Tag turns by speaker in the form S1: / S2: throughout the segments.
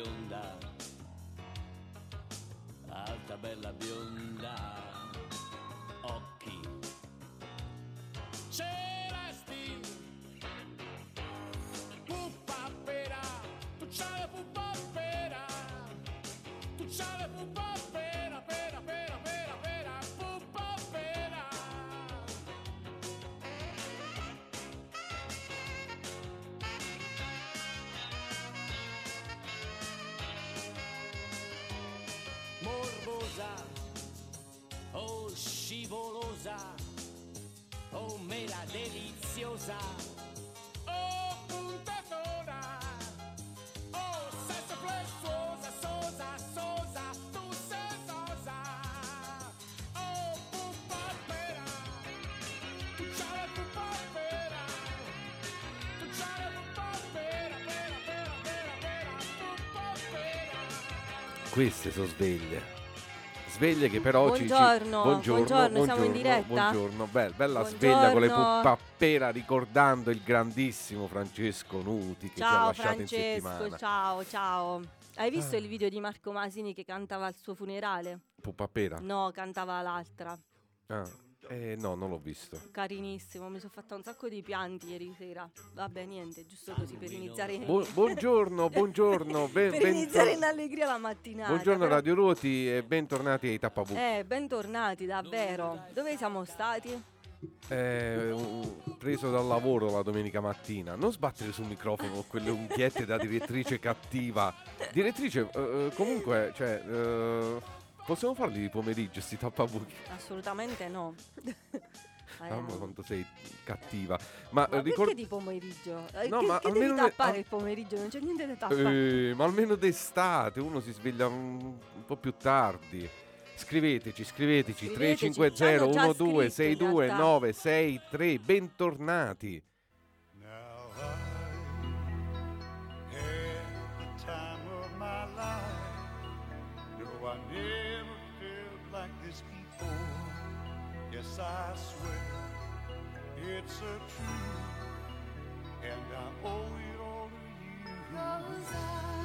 S1: oh bionda, morbosa, oh scivolosa, oh mela deliziosa,
S2: Oh puntatona, oh sesso flessuosa, sosa, sosa, tu sei sosa. Oh puppapera, tu c'hai la puppapera, tu c'hai la puppapera, pera, pera, pera, pera, puppapera.
S3: Queste sono sveglie. Sveglie che però ci- ci...
S4: Buongiorno,
S3: buongiorno,
S4: buongiorno, siamo in
S3: buongiorno,
S4: diretta?
S3: Buongiorno, bella, bella sveglia con le
S4: Buongiorno.
S3: puppapera ricordando il grandissimo Francesco Nuti che ci ha
S4: Ciao
S3: lasciato in
S4: Francesco,
S3: settimana.
S4: ciao, ciao. Hai visto
S3: Ah.
S4: il video di Marco Masini che cantava al suo funerale?
S3: Puppapera?
S4: No, cantava l'altra.
S3: Ah, eh, no, non l'ho visto.
S4: Carinissimo, mi sono fatta un sacco di pianti ieri sera. Vabbè, niente, giusto così per iniziare.
S3: Bu- buongiorno, buongiorno, ben-
S4: per
S3: ben-
S4: iniziare in allegria la mattinata.
S3: buongiorno
S4: però-
S3: Radio Ruoti e bentornati ai Tappabuchi.
S4: Eh, bentornati, davvero. Dove siamo stati?
S3: Eh, preso dal lavoro la domenica mattina. Non sbattere sul microfono con quelle unghiette da direttrice cattiva. Direttrice, eh, eh, comunque, cioè, eh, possiamo farli di pomeriggio sti tappabuchi?
S4: Assolutamente no. Eh,
S3: Mamma quanto sei cattiva. Ma,
S4: ma
S3: eh, ricord-
S4: perché di pomeriggio? Eh,
S3: No,
S4: che
S3: ma
S4: che devi
S3: almeno ne-
S4: tappare
S3: al-
S4: il pomeriggio? Non c'è niente da tappare.
S3: Eh, ma almeno d'estate uno si sveglia un, un po' più tardi. Scriveteci, scriveteci
S4: Scriveteci,
S3: 350
S4: ci hanno già
S3: 12
S4: scritto in
S3: 62
S4: realtà.
S3: 963 bentornati.
S5: It's a truth, and I owe it all to you.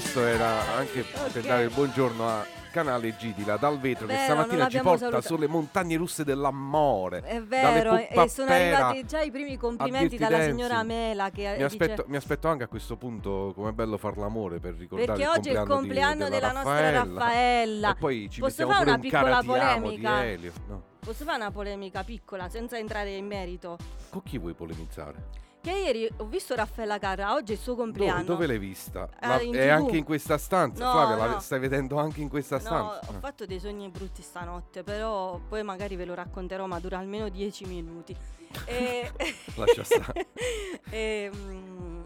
S3: Questo era anche per
S4: Ok.
S3: dare il buongiorno a Canale Gidila dal vetro che
S4: Vero,
S3: stamattina
S4: non
S3: ci porta
S4: saluta-
S3: sulle montagne russe dell'amore.
S4: È vero, e sono arrivati già i primi complimenti dalla signora Mela che
S3: Mi
S4: dice
S3: aspetto, mi aspetto anche a questo punto com'è bello far l'amore per ricordare
S4: perché
S3: il
S4: oggi è il
S3: compleanno, di- della
S4: della nostra Raffaella.
S3: E poi ci
S4: Posso fare una
S3: un
S4: piccola polemica?
S3: Elio. No.
S4: Posso fare una polemica piccola senza entrare in merito?
S3: Con chi vuoi polemizzare?
S4: Che ieri ho visto Raffaella Carra, oggi è il suo
S3: Dove,
S4: compleanno.
S3: dove l'hai vista?
S4: Ah,
S3: La- è anche in questa stanza,
S4: No,
S3: Flavia, la
S4: no.
S3: stai vedendo anche in questa
S4: No,
S3: stanza?
S4: ho
S3: Ah.
S4: fatto dei sogni brutti stanotte, però poi magari ve lo racconterò, ma dura almeno 10 minuti. E,
S3: Lascia stare.
S4: e, mm,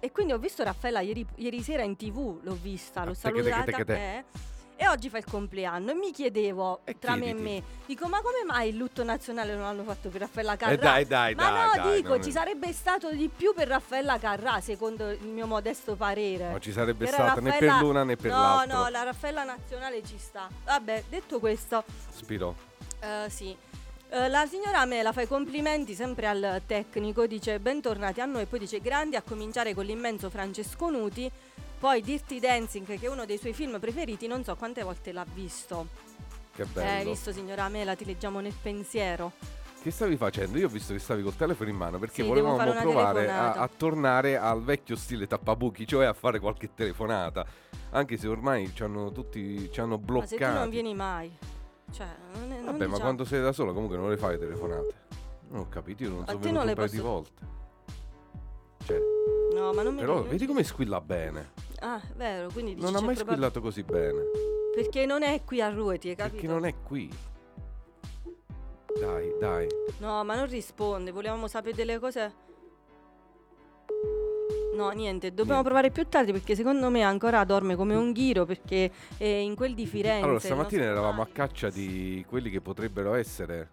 S4: e quindi ho visto Raffaella ieri, ieri sera in tv, l'ho vista, l'ho
S3: Ah, teche,
S4: salutata.
S3: teche, te.
S4: eh, e oggi fa il compleanno e mi chiedevo
S3: E
S4: tra me e
S3: chiediti.
S4: me, dico ma come mai il lutto nazionale non l'hanno fatto per Raffaella Carrà?
S3: Eh dai, dai,
S4: ma
S3: dai,
S4: no,
S3: dai,
S4: dico,
S3: non-
S4: ci sarebbe stato di più per Raffaella Carrà, secondo il mio modesto parere.
S3: Non ci sarebbe
S4: Era
S3: stata né per
S4: Raffaella-
S3: l'una né per
S4: no,
S3: l'altra.
S4: No, la Raffaella nazionale ci sta. Vabbè, detto questo,
S3: Spiro.
S4: eh, sì. Eh, la signora Mela fa i complimenti sempre al tecnico, dice bentornati a noi, poi dice grandi a cominciare con l'immenso Francesco Nuti, poi Dirty Dancing che è uno dei suoi film preferiti, non so quante volte l'ha visto.
S3: Che
S4: Eh,
S3: bello.
S4: hai visto signora Mela, ti leggiamo nel pensiero.
S3: Che stavi facendo? Io ho visto che stavi col telefono in mano perché
S4: Sì,
S3: volevamo provare a, a tornare al vecchio stile tappabuchi, cioè a fare qualche telefonata. Anche se ormai ci hanno tutti ci hanno
S4: Ma se tu non
S3: bloccati.
S4: vieni mai. Cioè, non è, non
S3: Vabbè, ma
S4: diciamo-
S3: quando sei da sola comunque non le fai telefonate. Non ho capito, io non
S4: A
S3: so
S4: te
S3: venuto
S4: non
S3: un paio di
S4: posso-
S3: volte. Cioè,
S4: No, ma non mi
S3: però vedi come squilla bene.
S4: Ah, vero, quindi dici
S3: Non ha mai
S4: proprio-
S3: squillato così bene.
S4: Perché non è qui a Ruoti, hai capito?
S3: Perché non è qui. Dai, dai.
S4: No, ma non risponde, volevamo sapere delle cose. No, niente, dobbiamo
S3: Niente.
S4: provare più tardi perché secondo me ancora dorme come un ghiro perché è in quel di Firenze.
S3: Allora,
S4: il
S3: stamattina
S4: nostro
S3: eravamo a caccia di quelli che potrebbero essere,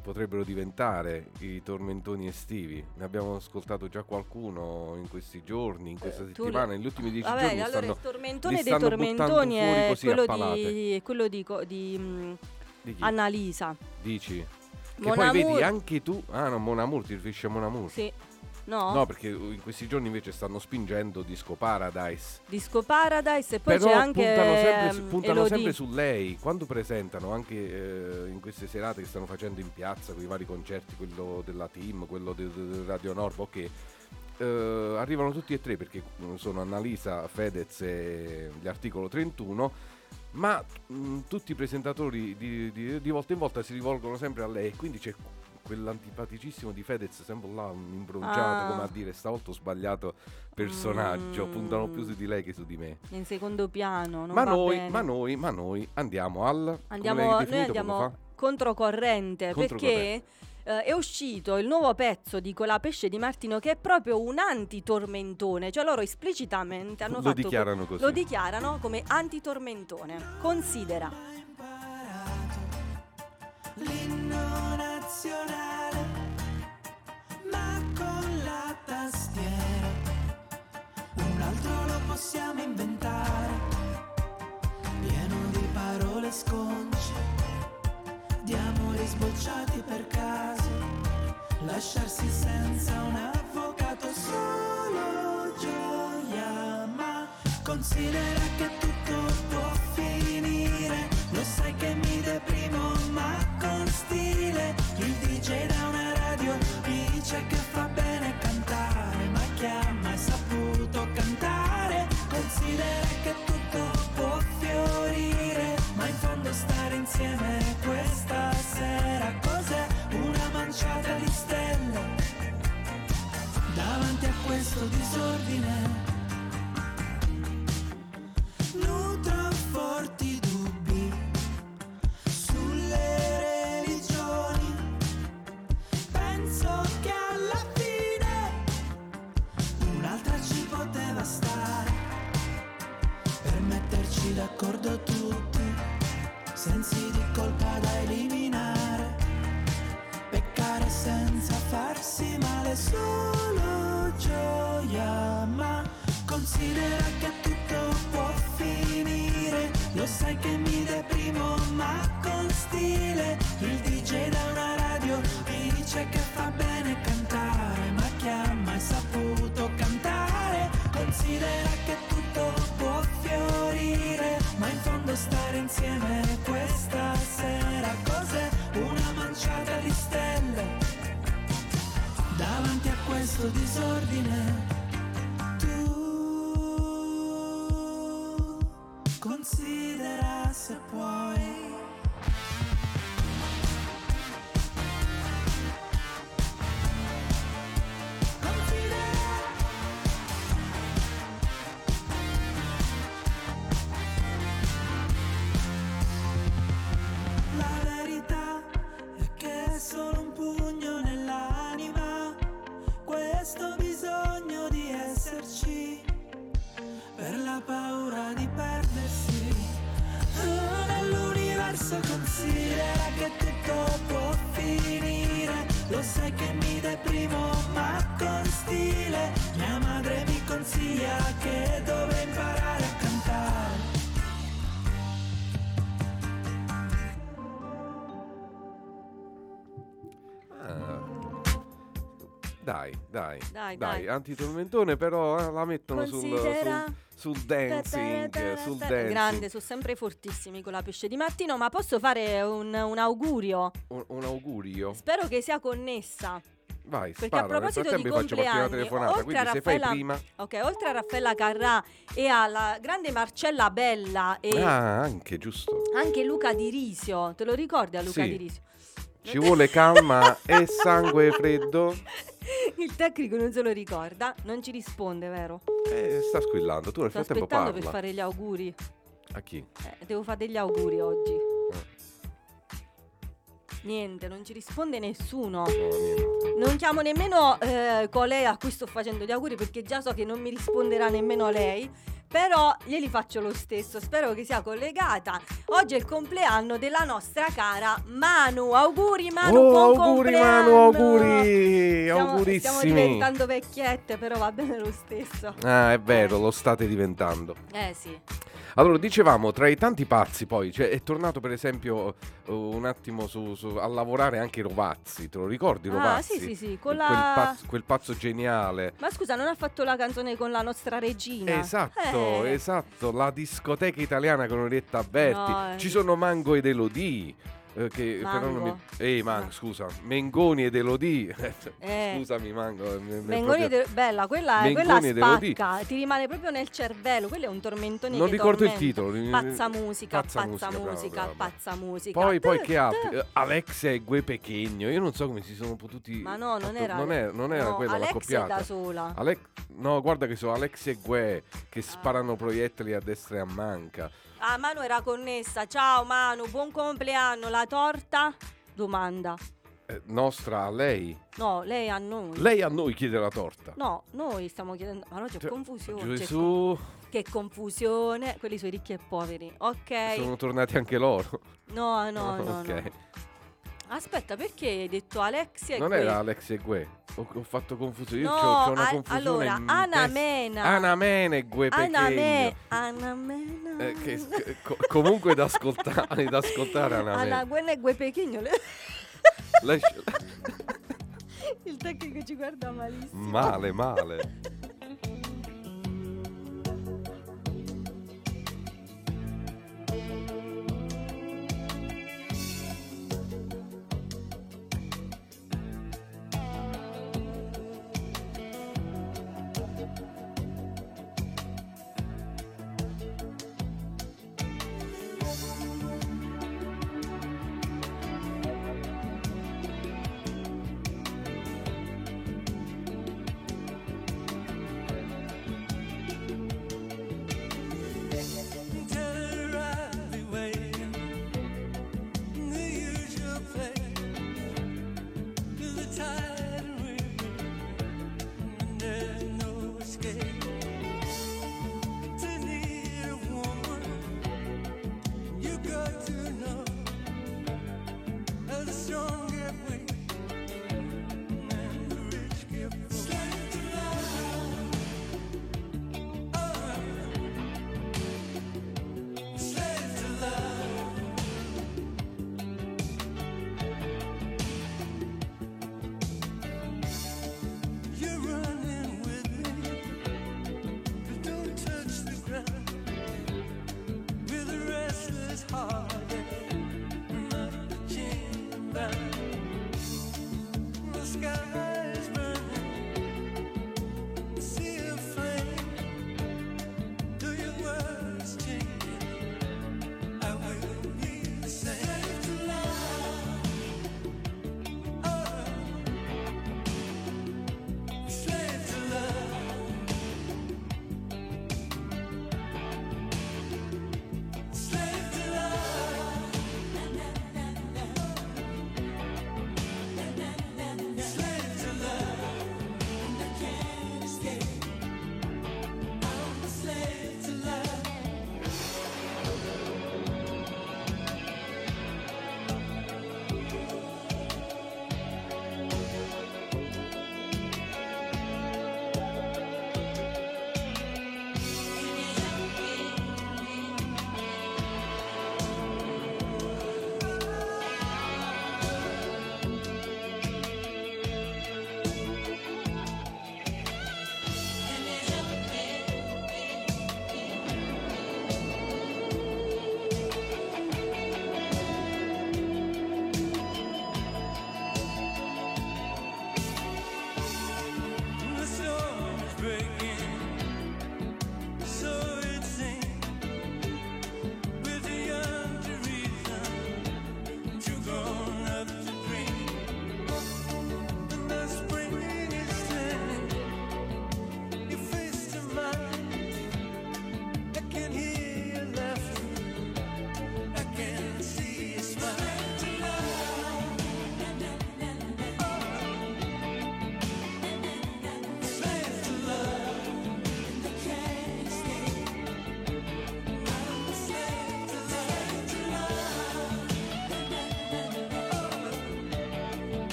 S3: potrebbero diventare i tormentoni estivi. Ne abbiamo ascoltato già qualcuno in questi giorni, in questa
S4: Eh,
S3: settimana, negli ultimi dieci
S4: Vabbè,
S3: giorni
S4: allora
S3: stanno
S4: il tormentone dei tormentoni è quello di, è quello di, di, mm,
S3: di?
S4: Annalisa.
S3: Dici? Che
S4: Mon
S3: poi vedi
S4: Amour-
S3: anche tu. Ah, no, Mon Amour, ti riferisci a Mon Amour?
S4: Sì. No?
S3: No, perché in questi giorni invece stanno spingendo Disco Paradise.
S4: Disco Paradise e poi
S3: Però
S4: c'è anche
S3: puntano, sempre su,
S4: ehm,
S3: puntano sempre su lei. Quando presentano anche eh, in queste serate che stanno facendo in piazza con i vari concerti, quello della team, quello di di Radio Nord, ok. eh, arrivano tutti e tre perché sono Annalisa, Fedez e gli articolo 31. Ma mh, tutti i presentatori di, di- di volta in volta si rivolgono sempre a lei e quindi c'è quell'antipaticissimo di Fedez sempre là un imbronciato
S4: Ah.
S3: come a dire stavolta ho sbagliato personaggio
S4: Mm.
S3: puntano più su di lei che su di me
S4: in secondo piano. Non
S3: ma
S4: va
S3: noi,
S4: bene.
S3: ma noi, ma noi andiamo al.
S4: Andiamo, noi andiamo
S3: fa?
S4: controcorrente perché eh, è uscito il nuovo pezzo di Colapesce di Martino che è proprio un antitormentone, cioè loro esplicitamente hanno
S3: Lo
S4: fatto
S3: dichiarano così.
S4: lo dichiarano come antitormentone. Considera.
S6: l'inno nazionale, ma con la tastiera. Un altro lo possiamo inventare, pieno di parole sconce, di amori sbocciati per caso, lasciarsi senza un avvocato solo gioia, ma considera che tutto può dice che fa bene cantare, ma chi ha mai saputo cantare, considera che tutto può fiorire, ma in fondo stare insieme questa sera cos'è una manciata di stelle davanti a questo disordine.
S3: Dai, dai,
S4: Dai, dai.
S3: antitormentone però eh, la mettono sul,
S4: Considera-
S3: sul, sul dancing, sul dancing.
S4: Grande, sono sempre fortissimi con la pesce di mattino, ma posso fare un, un augurio?
S3: Un, un augurio.
S4: Spero che sia connessa.
S3: Vai,
S4: Perché
S3: spara.
S4: a proposito di compleanni, oltre a Raffaella-
S3: prima...
S4: Ok, oltre a Raffaella Carrà e alla grande Marcella Bella e
S3: Ah, anche, giusto.
S4: anche Luca Di Risio, te lo ricordi a Luca
S3: Sì.
S4: Di Risio?
S3: Ci vuole calma e sangue freddo.
S4: Il tecnico non se lo ricorda, non ci risponde, vero?
S3: Eh, sta squillando, tu nel
S4: Sto
S3: frattempo
S4: aspettando
S3: parla.
S4: per fare gli auguri.
S3: A chi?
S4: Eh, devo fare degli auguri oggi. Niente, non ci risponde nessuno.
S3: No, niente.
S4: Non chiamo nemmeno eh, colei a cui sto facendo gli auguri perché già so che non mi risponderà nemmeno lei. Però glieli faccio lo stesso, spero che sia collegata. Oggi è il compleanno della nostra cara Manu. Auguri Manu,
S3: oh,
S4: buon
S3: auguri
S4: compleanno.
S3: Manu, auguri,
S4: Stiamo,
S3: augurissimi.
S4: stiamo diventando vecchiette, però va bene lo stesso.
S3: Ah, è vero, lo state diventando.
S4: Eh sì.
S3: Allora, dicevamo, tra i tanti pazzi poi, cioè, è tornato per esempio uh, un attimo su, su- a lavorare anche Rovazzi, te lo ricordi
S4: Ah,
S3: Rovazzi?
S4: sì, sì, sì, con
S3: quel,
S4: la-
S3: pazzo, quel pazzo geniale.
S4: Ma scusa, non ha fatto la canzone con la nostra regina?
S3: Esatto,
S4: Eh.
S3: esatto, la discoteca italiana con Orietta Berti.
S4: No, eh.
S3: Ci sono Mango ed Elodie. Eh, che però non mi...
S4: Mango.
S3: Ehi, Mango,
S4: No.
S3: scusa. Mengoni ed Elodie.
S4: Eh.
S3: Scusami, Mango. eh, mi-
S4: Mengoni
S3: proprio-
S4: de- bella, quella,
S3: Mengoni
S4: quella
S3: ed
S4: spacca, ti rimane proprio nel cervello, quello è un tormentone
S3: Non ricordo il
S4: tormenta.
S3: titolo. eh,
S4: Pazza musica,
S3: Pazza
S4: pazza,
S3: musica,
S4: musica,
S3: bravo.
S4: pazza musica.
S3: Poi, poi che altri? Eh, Alexia e Gue Pechegno. Io non so come si sono potuti.
S4: Ma no, non era
S3: Non era, non era
S4: no,
S3: quella
S4: Alexia è
S3: l'accoppiata.
S4: da sola.
S3: Alex- no, guarda che sono Alexia e Gue che sparano proiettili a destra e a manca.
S4: Ah, Manu era connessa. Ciao Manu, buon compleanno. La torta? Domanda.
S3: Eh, nostra a lei.
S4: No, lei a noi.
S3: Lei a noi chiede la torta.
S4: No, noi stiamo chiedendo. Ma no, c'è
S3: Cioè,
S4: confusione. c'è
S3: Gesù,
S4: Che confusione. Quelli sono i ricchi e poveri. Ok.
S3: sono tornati anche loro.
S4: No, no, no,
S3: ok.
S4: no. Aspetta, perché hai detto Alexia
S3: Non era Alexia e Gue. Ho, ho fatto confusione. Io
S4: No,
S3: c'ho, c'ho una
S4: al-
S3: confusione.
S4: allora,
S3: in
S4: Ana
S3: testa.
S4: Mena.
S3: Ana Mena e Gue.
S4: Aname, Anamena.
S3: Eh, che- che- co- comunque da ascoltare, da ascoltare Ana Mena.
S4: Alla Gwen e Gue Pechegno. Il tecnico ci guarda malissimo.
S3: male, male.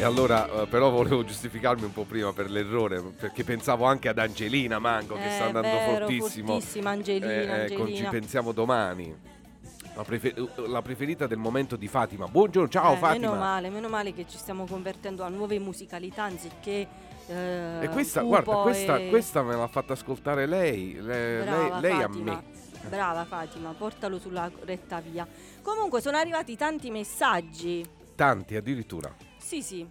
S3: E allora, eh, però volevo giustificarmi un po' prima per l'errore, perché pensavo anche ad Angelina Mango che
S4: Eh,
S3: sta andando
S4: vero,
S3: fortissimo.
S4: fortissima Angelina,
S3: Eh, eh, con Ci
S4: Angelina.
S3: pensiamo domani. La, prefe- la preferita del momento di Fatima. Buongiorno, ciao
S4: Eh,
S3: Fatima.
S4: Meno male, meno male che ci stiamo convertendo a nuove musicalità anziché eh,
S3: E questa, guarda, questa,
S4: e-
S3: questa me l'ha fatta ascoltare lei, le-
S4: Brava,
S3: lei, lei a me.
S4: Brava Fatima, portalo sulla retta via. Comunque sono arrivati tanti messaggi.
S3: Tanti addirittura.
S4: Sì, sì.
S3: e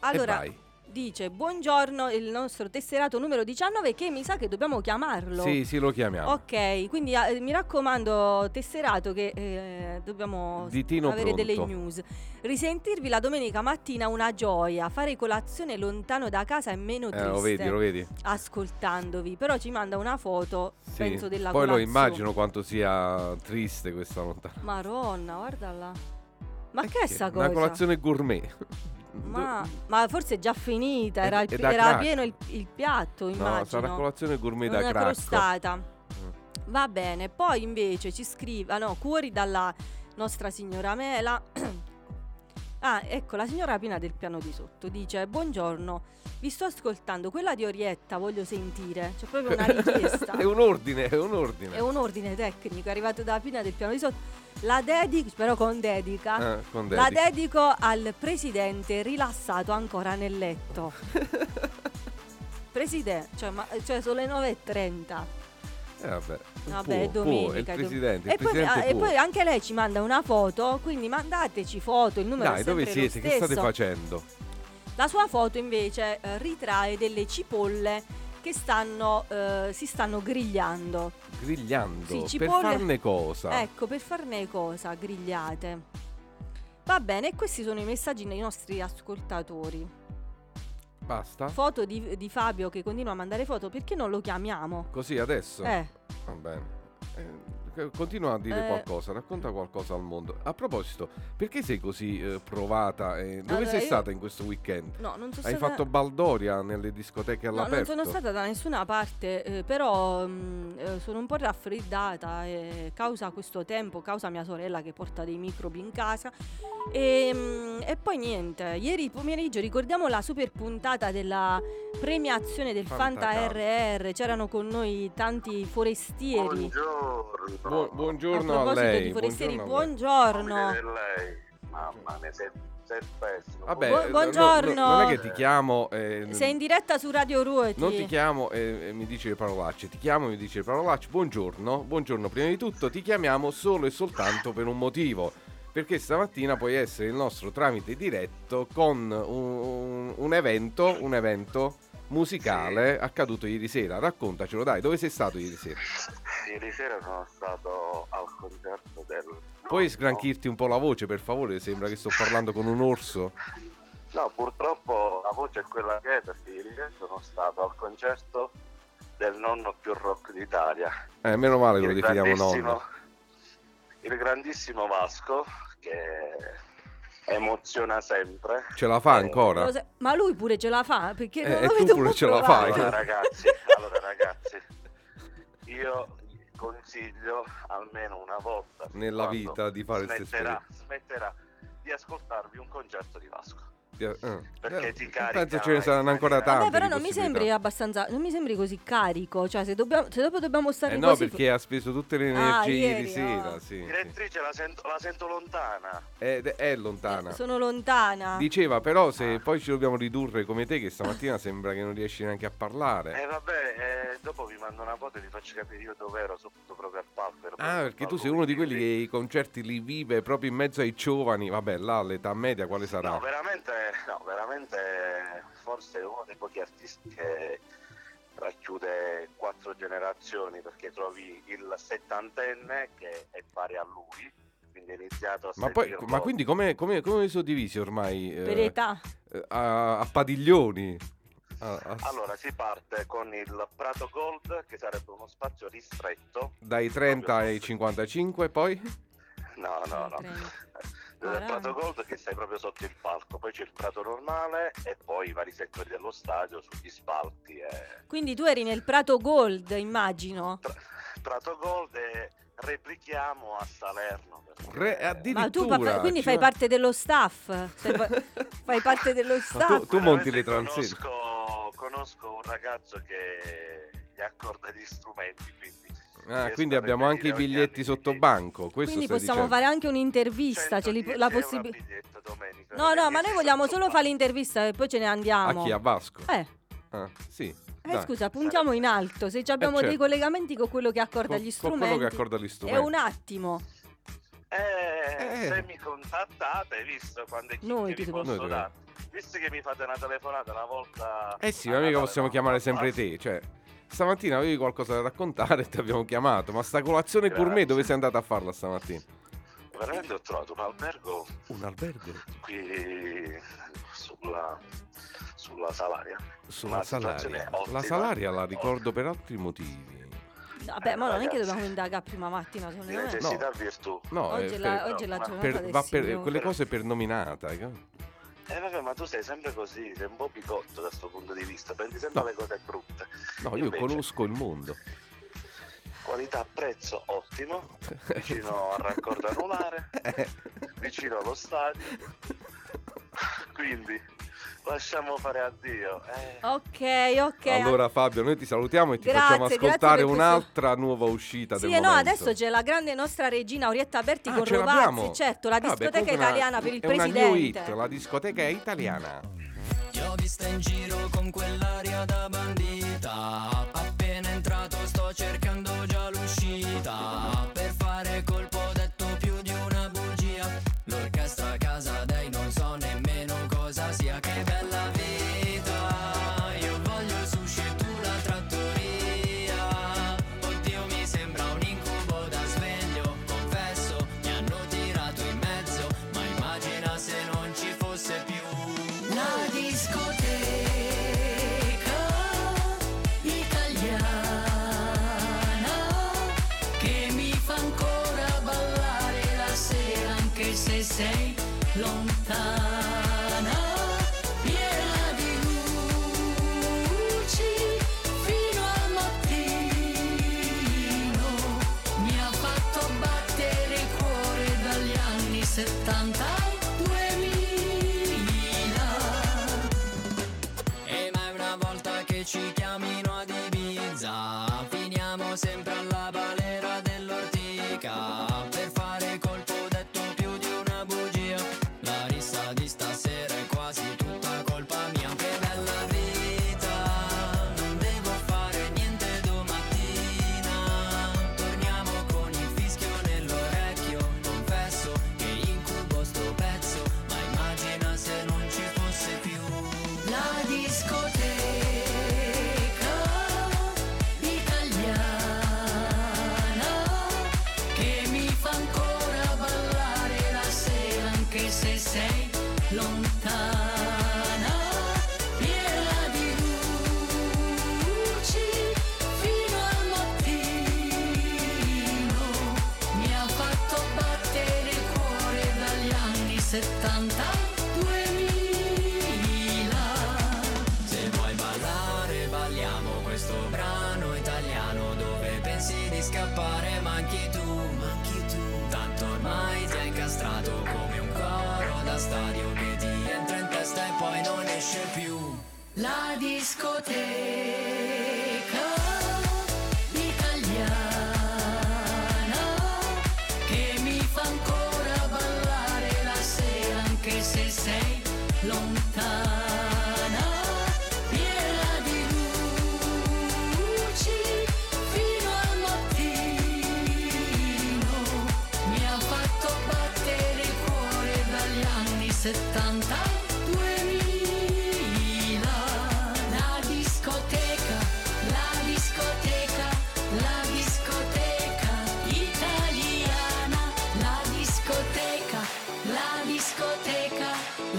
S4: Allora,
S3: vai.
S4: dice buongiorno il nostro tesserato numero 19 che mi sa che dobbiamo chiamarlo.
S3: Sì, sì, lo chiamiamo.
S4: Ok, quindi eh, mi raccomando, tesserato, che eh, dobbiamo avere delle
S3: pronto.
S4: news. Risentirvi la domenica mattina una gioia. Fare colazione lontano da casa è meno
S3: Eh,
S4: triste.
S3: lo vedi, lo vedi.
S4: Ascoltandovi, però ci manda una foto,
S3: Sì.
S4: penso della
S3: Poi lo
S4: colazione.
S3: immagino quanto sia triste questa lontana.
S4: Maronna, guarda là. Ma
S3: Eh,
S4: che è sta cosa?
S3: Una colazione gourmet.
S4: Ma, ma forse è già finita, era, il- era pieno il, il piatto, immagino.
S3: No, sarà colazione gourmet da
S4: Una
S3: cracco.
S4: crostata.
S3: Mm.
S4: Va bene, poi invece ci scrive, ah no, cuori dalla nostra signora Mela. ah, ecco, la signora Pina del piano di sotto dice: Buongiorno, vi sto ascoltando, quella di Orietta voglio sentire. C'è proprio una richiesta.
S3: è un ordine, è un ordine.
S4: È un ordine tecnico, è arrivato da Pina del piano di sotto. La dedico, spero con dedica.
S3: Eh, con
S4: La
S3: dedica.
S4: dedico al presidente rilassato ancora nel letto. Presidente, cioè, ma, cioè sono le 9.30.
S3: Eh, vabbè,
S4: Vabbè,
S3: può,
S4: domenica.
S3: può, presidente,
S4: e, poi,
S3: presidente
S4: ah, e poi anche lei ci manda una foto, quindi mandateci foto, il numero
S3: Dai,
S4: è
S3: dove siete? Che state facendo?
S4: La sua foto invece eh, ritrae delle cipolle che stanno, eh, si stanno grigliando.
S3: Grigliando.
S4: Sì,
S3: per farne cosa?
S4: Ecco, per farne cosa? Grigliate. Va bene, e questi sono i messaggi dei nostri ascoltatori.
S3: Basta?
S4: Foto di, di Fabio che continua a mandare foto, perché non lo chiamiamo?
S3: Così adesso?
S4: Eh,
S3: Va bene. Eh, continua a dire
S4: Eh.
S3: qualcosa, racconta qualcosa al mondo. A proposito, perché sei così eh, provata? e dove
S4: Allora,
S3: sei
S4: io-
S3: stata in questo weekend?
S4: no, non sono
S3: Hai
S4: stata...
S3: fatto baldoria nelle discoteche
S4: No, non
S3: all'aperto?
S4: sono stata da nessuna parte, eh, però mm, eh, sono un po' raffreddata eh, causa questo tempo, causa mia sorella che porta dei microbi in casa. E, mm, e poi niente, ieri pomeriggio ricordiamo la super puntata della premiazione del Fanta
S3: Fantacalcio.
S4: RR, c'erano con noi tanti forestieri.
S7: Buongiorno.
S3: Bu-
S4: A
S3: buongiorno a,
S4: proposito
S3: lei.
S4: di forestieri,
S3: buongiorno a lei.
S4: buongiorno.
S7: lei. Mamma mia, sei, sei pessimo.
S3: Vabbè,
S4: Bu-
S3: no- no-
S4: buongiorno.
S3: non è che ti chiamo. eh,
S4: Sei in diretta su Radio Ruoti.
S3: Non ti chiamo e, e mi dici le parolacce, ti chiamo e mi dici le parolacce. Buongiorno, buongiorno. Prima di tutto ti chiamiamo solo e soltanto per un motivo. Perché stamattina puoi essere il nostro tramite diretto con un, un- un evento, un evento musicale accaduto ieri sera. Raccontacelo, dai, dove sei stato ieri sera?
S7: Ieri sera sono stato al concerto del...
S3: Puoi sgranchirti un po' la voce, per favore? Sembra che sto parlando con un orso.
S7: No, purtroppo la voce è quella che è perché ieri sono stato al concerto del nonno più rock d'Italia.
S3: Eh, meno male che lo definiamo nonno.
S7: Il grandissimo Vasco che emoziona sempre.
S3: Ce la fa
S7: Eh,
S3: ancora?
S4: Sai- Ma lui pure ce la fa? Perché
S3: Eh,
S4: non
S3: e
S4: lo
S3: tu
S4: vedo
S3: pure ce la
S4: provato.
S3: fai.
S7: Allora ragazzi, allora ragazzi, io consiglio almeno una volta
S3: Nella vita di fare
S7: smetterà, smetterà di ascoltarvi un concerto di Vasco.
S3: Eh,
S7: Perché
S3: eh,
S7: ti carica
S3: Penso ce ne saranno ancora.
S4: Vabbè, però
S3: di
S4: non mi sembri abbastanza. Non mi sembri così carico. Cioè, se, dobbiamo, se dopo dobbiamo stare
S3: Eh no,
S4: così.
S3: perché ha speso tutte le
S4: Ah,
S3: energie ieri
S4: ieri,
S3: sera.
S4: no.
S3: Sì, sì.
S7: Direttrice la sento, la sento lontana.
S3: Ed è lontana.
S4: Eh, sono lontana.
S3: Diceva però
S7: Ah.
S3: se poi ci dobbiamo ridurre come te che stamattina sembra che non riesci neanche a parlare.
S7: E vabbè, eh, dopo vi mando una foto e vi faccio capire io dove ero sotto proprio al palco.
S3: Ah, perché tu sei uno di quelli che i concerti li vive proprio in mezzo ai giovani. Vabbè, là l'età media quale sarà?
S7: No, veramente, no, veramente forse è uno dei pochi artisti che racchiude quattro generazioni perché trovi il settantenne che è pari a lui, quindi è iniziato a
S3: Ma, poi, ma quindi come, come, come sono divisi ormai? eh,
S4: Per età.
S3: eh, a, a padiglioni? A- a-
S7: Allora si parte con il Prato Gold che sarebbe uno spazio ristretto.
S3: dai 30 ai 55 poi?
S7: No, no, no. Il Prato Gold che stai proprio sotto il palco, poi c'è il Prato normale e poi i vari settori dello stadio sugli spalti. e-
S4: Quindi tu eri nel Prato Gold, immagino.
S7: Prato Gold e replichiamo a Salerno. perché-
S3: Re-
S4: Ma
S3: addirittura.
S4: tu pa- quindi
S3: ci
S4: fai parte dello staff? Fai parte dello
S3: Ma
S4: staff?
S3: tu, tu monti le transenne.
S7: Conosco, conosco un ragazzo che gli accorda gli strumenti, quindi...
S3: Ah, quindi
S7: a
S3: abbiamo anche i biglietti sotto banco.
S4: Quindi possiamo
S3: dicendo.
S4: fare anche un'intervista, ce li-
S7: 110
S4: la
S7: a
S4: possibilità...
S7: biglietto domenica.
S4: No, no, ma noi vogliamo solo fare l'intervista e poi ce ne
S3: A
S4: andiamo.
S3: chi? A Vasco?
S4: Eh,
S3: Ah, sì.
S4: eh, scusa, puntiamo in alto. Se ci abbiamo dei
S3: certo.
S4: collegamenti con quello che accorda
S3: Con-
S4: gli
S3: con quello
S4: strumenti.
S3: che accorda gli
S4: È
S3: strumenti.
S4: un attimo.
S7: Eh,
S3: Eh.
S7: se mi contattate, visto quando è chi
S4: Noi
S7: che
S4: ti
S7: vi posso
S3: Noi
S7: dare, visto che mi fate una telefonata una volta...
S3: Eh sì,
S7: a
S3: ma mica possiamo chiamare sempre te. Cioè, stamattina avevi qualcosa da raccontare e ti abbiamo chiamato. Ma sta colazione
S7: Grazie.
S3: gourmet dove sei andata a farla stamattina?
S7: Veramente ho trovato un albergo
S3: Un albergo?
S7: qui sulla, sulla Salaria.
S3: Sulla Salaria. La. Salaria la ricordo per altri motivi.
S4: Vabbè, ma non è che dobbiamo indagare prima mattina. secondo me.
S7: necessità virtù.
S3: No,
S4: Oggi,
S3: eh,
S4: è la,
S3: per-
S4: oggi è la giornata
S3: per-
S4: del
S3: va per quelle cose per nominata. hai capito?
S7: Eh vabbè, ma tu sei sempre così, sei un po' bigotto da questo punto di vista, prendi sempre
S3: No.
S7: le cose brutte.
S3: No, io
S7: Invece-
S3: conosco il mondo.
S7: Qualità prezzo ottimo, vicino al raccordo anulare,
S3: Eh,
S7: vicino allo stadio. Quindi lasciamo fare a Dio. Eh,
S4: Ok, ok.
S3: allora Fabio, noi ti salutiamo e ti
S4: Grazie,
S3: facciamo ascoltare
S4: per questo-
S3: un'altra nuova uscita
S4: Sì,
S3: del
S4: e no,
S3: momento.
S4: adesso c'è la grande nostra regina Orietta Berti
S3: Ah,
S4: con
S3: ce l'abbiamo?
S4: Rovazzi, certo, la
S3: Vabbè,
S4: discoteca
S3: una-
S4: italiana per il
S3: è una new hit,
S4: presidente.
S3: la discoteca è italiana.
S8: Ti ho vista in giro con quell'aria da bandita Appena entrato sto cercando già l'uscita volta che ci la discoteca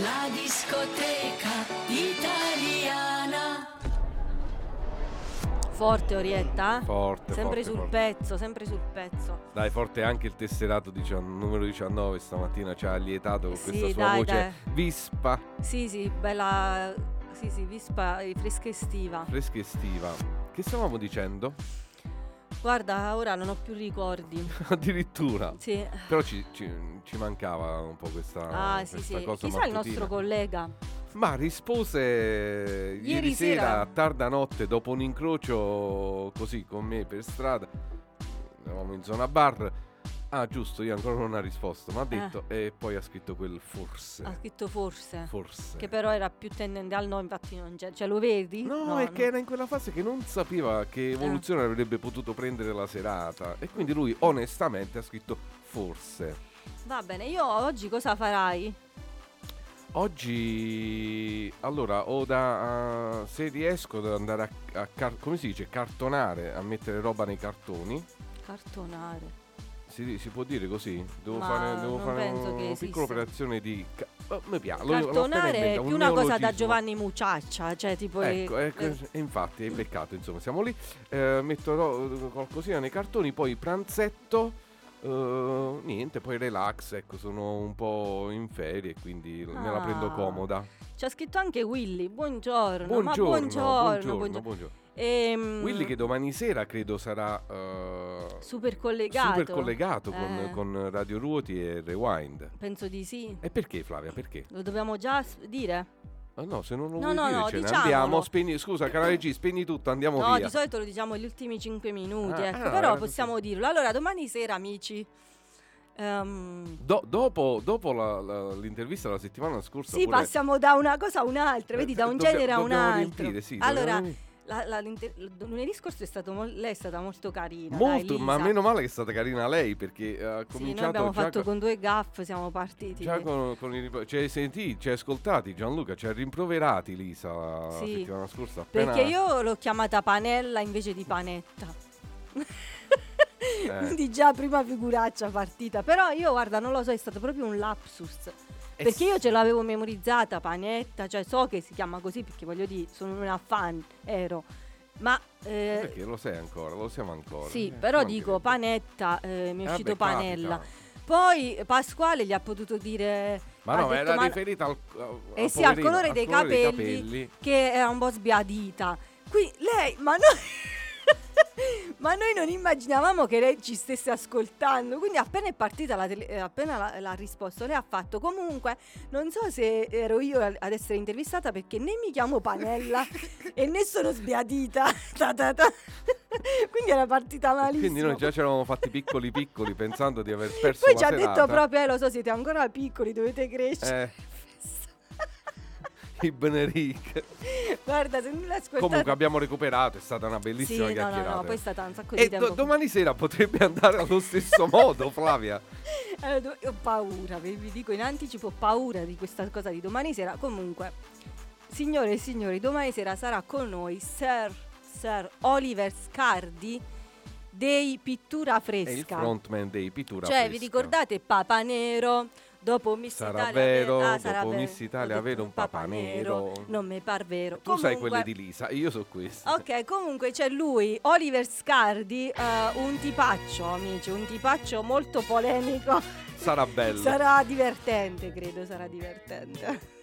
S8: la discoteca italiana
S4: Forte Orietta, eh?
S3: Forte,
S4: Sempre
S3: forte,
S4: sul
S3: forte.
S4: pezzo, sempre sul pezzo.
S3: Dai, forte anche il tesserato dicion- numero 19 stamattina ci ha allietato con
S4: Sì,
S3: questa sua
S4: dai,
S3: voce
S4: dai.
S3: vispa,
S4: Sì, sì, bella. Sì, sì, vispa eh, fresca estiva.
S3: fresca estiva. Che stavamo dicendo?
S4: Guarda, ora non ho più ricordi.
S3: Addirittura.
S4: Sì.
S3: Però ci, ci- ci mancava un po' questa,
S4: Ah, sì,
S3: questa
S4: sì.
S3: cosa
S4: Chissà il
S3: mattutina.
S4: nostro collega.
S3: Ma rispose ieri,
S4: Ieri
S3: sera,
S4: sera.
S3: tarda notte dopo un incrocio così con me per strada. Eravamo in zona bar. Ah, giusto, io ancora non ha risposto, ma ha detto e poi ha scritto quel forse.
S4: Ha scritto forse.
S3: Forse.
S4: Che però era più tendente al no, infatti non c'è. Cioè, lo vedi?
S3: No, è che era in quella fase che non sapeva che evoluzione avrebbe potuto prendere la serata. E quindi lui onestamente ha scritto forse.
S4: Va bene, io oggi cosa farai?
S3: Oggi, allora, ho da. uh, se riesco ad andare a, a car- come si dice, cartonare, a mettere roba nei cartoni.
S4: Cartonare.
S3: Si, si può dire così? Devo
S4: Ma
S3: fare, devo fare una piccola
S4: esista.
S3: operazione di. ca- oh, mi piace.
S4: Cartonare è più
S3: un
S4: una cosa da. Giovanni Muciaccia, cioè tipo... le-
S3: Ecco, ecco,
S4: le-
S3: e infatti hai beccato, insomma, siamo lì. Eh, metterò eh, qualcosina nei cartoni, poi pranzetto. eh, niente, poi relax, ecco, sono un po' in ferie, quindi me la prendo
S4: Ah.
S3: comoda.
S4: C'ha scritto anche Willy, buongiorno.
S3: Buongiorno,
S4: buongiorno,
S3: buongiorno,
S4: buongiorno.
S3: buongiorno.
S4: Ehm,
S3: Willy che domani sera credo sarà eh,
S4: Super collegato.
S3: super collegato con,
S4: Eh,
S3: con Radio Ruoti e Rewind.
S4: Penso di sì.
S3: E perché Flavia? Perché?
S4: Lo dobbiamo già dire?
S3: Ah, no, se non lo
S4: No,
S3: vuoi
S4: no,
S3: dire
S4: no,
S3: ce ne
S4: diciamolo.
S3: andiamo. Spegni, scusa, canale G, spegni tutto, andiamo
S4: no,
S3: via.
S4: di solito lo diciamo gli ultimi 5 minuti,
S3: Ah,
S4: ecco,
S3: ah,
S4: però possiamo dirlo. Allora, domani sera, amici. ehm,
S3: Do- dopo dopo la- la- l'intervista la settimana scorsa
S4: sì,
S3: pure-
S4: passiamo da una cosa a un'altra, vedi, da un
S3: Dobbia-
S4: genere a un
S3: dobbiamo
S4: altro.
S3: riempire, sì,
S4: allora,
S3: dobbiamo-
S4: la- la- lunedì scorso è stato mol- lei è stata molto carina.
S3: molto, ma meno male che è stata carina lei perché ha
S4: Sì, noi
S3: cominciato
S4: abbiamo fatto
S3: co-
S4: con due gaff, siamo partiti.
S3: già con, con i ci hai sentiti, ci hai ascoltati Gianluca, ci hai rimproverati Lisa la
S4: Sì,
S3: settimana scorsa appena
S4: Perché io l'ho chiamata Panella invece di Panetta.
S3: Eh.
S4: Quindi già prima figuraccia partita. Però io guarda, non lo so, è stato proprio un lapsus.
S3: Eh
S4: Perché io ce l'avevo memorizzata, Panetta, cioè so che si chiama così perché voglio dire, sono una fan, ero. Ma eh,
S3: perché lo sai ancora, lo siamo ancora.
S4: sì,
S3: Eh,
S4: però dico. Panetta, eh, mi è
S3: Eh,
S4: uscito
S3: vabbè,
S4: Panella.
S3: capita.
S4: Poi Pasquale gli ha potuto dire
S3: Ma no,
S4: detto,
S3: era
S4: "Ma-
S3: riferita al, al-
S4: eh sì, al colore
S3: al
S4: dei
S3: colore dei
S4: capelli,
S3: capelli.
S4: che era un po' sbiadita. Qui lei, ma noi Ma noi non immaginavamo che lei ci stesse ascoltando, quindi appena è partita la tele- eh, appena la- l'ha risposto, lei ha fatto comunque, non so se ero io ad essere intervistata perché né mi chiamo Panella e né sono sbiadita. Ta ta ta. quindi era partita malissimo.
S3: Quindi noi già ci eravamo fatti piccoli piccoli pensando di aver perso
S4: Poi ci ha
S3: serata.
S4: detto proprio, eh, lo so, siete ancora piccoli, dovete crescere.
S3: Eh, Ibn Rick.
S4: Guarda, se non l'ascoltate...
S3: Comunque abbiamo recuperato, è stata una
S4: Sì,
S3: bellissima
S4: no, no,
S3: chiacchierata.
S4: no, poi è stata un sacco di
S3: E
S4: tempo.
S3: do- domani sera potrebbe andare allo stesso modo, Flavia.
S4: Do- ho paura, vi, vi dico in anticipo, ho paura di questa cosa di domani sera. Comunque, signore e signori, domani sera sarà con noi Sir, Sir Oliver Scardi dei Pittura
S3: È il
S4: Fresca.
S3: frontman dei Pittura
S4: cioè, vi
S3: Fresca.
S4: ricordate Papa Nero? Dopo Miss
S3: Sarà
S4: Italia
S3: vero,
S4: ah,
S3: dopo
S4: sarà vero.
S3: Miss Italia vedo un Papa Nero.
S4: Non mi par vero.
S3: Tu sai
S4: Comunque-
S3: quelle di Lisa, io so queste.
S4: Ok, comunque c'è lui, Oliver Scardi, eh, un tipaccio, amici, un tipaccio molto polemico.
S3: Sarà bello.
S4: Sarà divertente, credo, sarà divertente.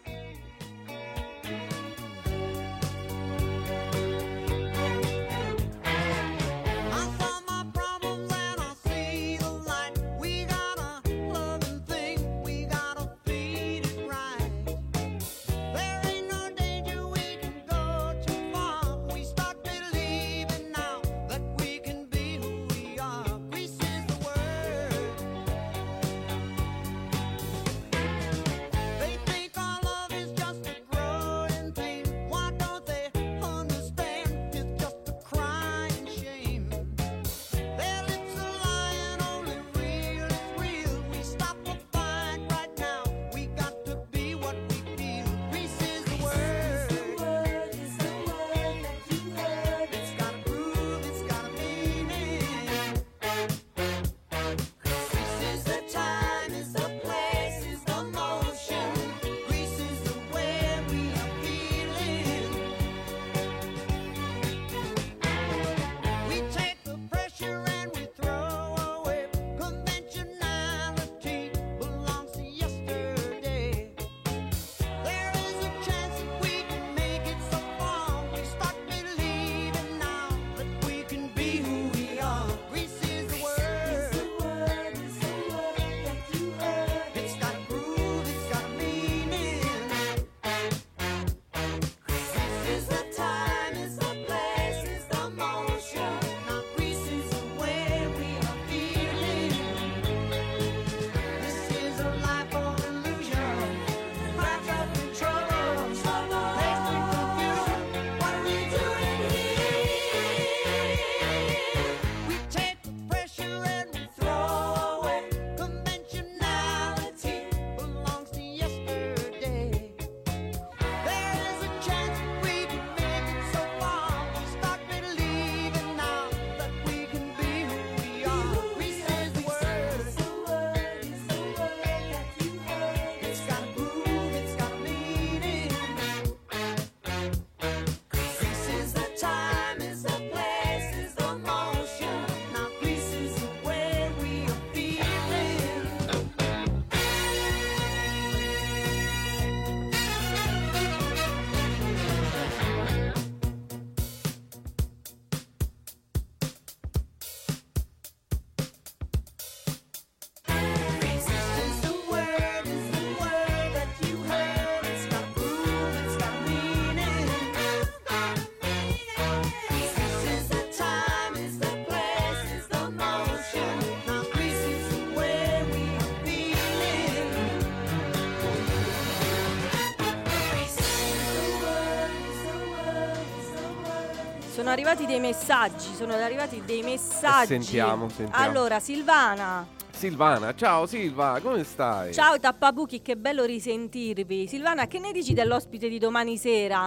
S4: Sono arrivati dei messaggi, sono arrivati dei messaggi.
S3: sentiamo, sentiamo.
S4: Allora, Silvana.
S3: Silvana, ciao Silva, come stai?
S4: Ciao Tappabuchi, che bello risentirvi. Silvana, che ne dici dell'ospite di domani sera?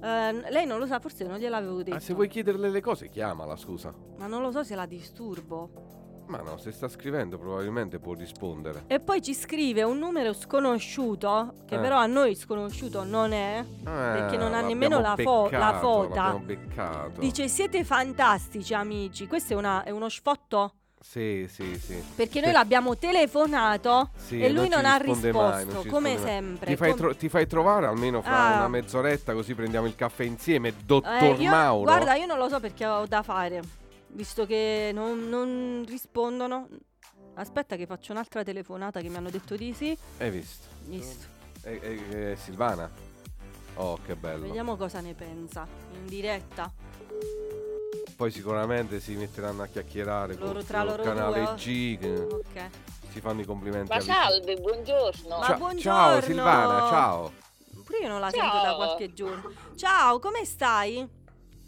S4: Eh, lei non lo sa, forse non gliel'avevo detto.
S3: Ah, se vuoi chiederle le cose, chiamala, scusa.
S4: Ma non lo so se la disturbo.
S3: Ma no, se sta scrivendo probabilmente può rispondere.
S4: E poi ci scrive un numero sconosciuto, che
S3: Eh.
S4: però a noi sconosciuto non è, perché non ha nemmeno la, fo- la
S3: beccato.
S4: Dice siete fantastici amici, questo è, una- è uno sfotto?
S3: Sì, sì, sì.
S4: Perché noi l'abbiamo telefonato
S3: Sì,
S4: e lui
S3: ci
S4: non, ha risposto,
S3: mai, non
S4: come sempre.
S3: Ti fai,
S4: com-
S3: tro- ti fai trovare almeno fra
S4: Ah.
S3: una mezz'oretta così prendiamo il caffè insieme, dottor
S4: Eh, io-
S3: Mauro.
S4: Guarda, io non lo so perché ho da fare, visto che non, non rispondono. Aspetta che faccio un'altra telefonata che mi hanno detto di sì.
S3: Hai visto?
S4: Visto.
S3: Eh, eh, eh, Silvana? Oh, che bello.
S4: Vediamo cosa ne pensa in diretta.
S3: Poi sicuramente si metteranno a chiacchierare
S4: Loro tra loro
S3: canale
S4: due.
S3: G che
S4: Ok.
S3: si fanno i complimenti
S9: Ma salve, buongiorno.
S4: Ma
S3: Ciao-
S4: buongiorno.
S3: Ciao Silvana, ciao.
S4: Pure io non la
S9: Ciao.
S4: sento da qualche giorno. Ciao, come stai?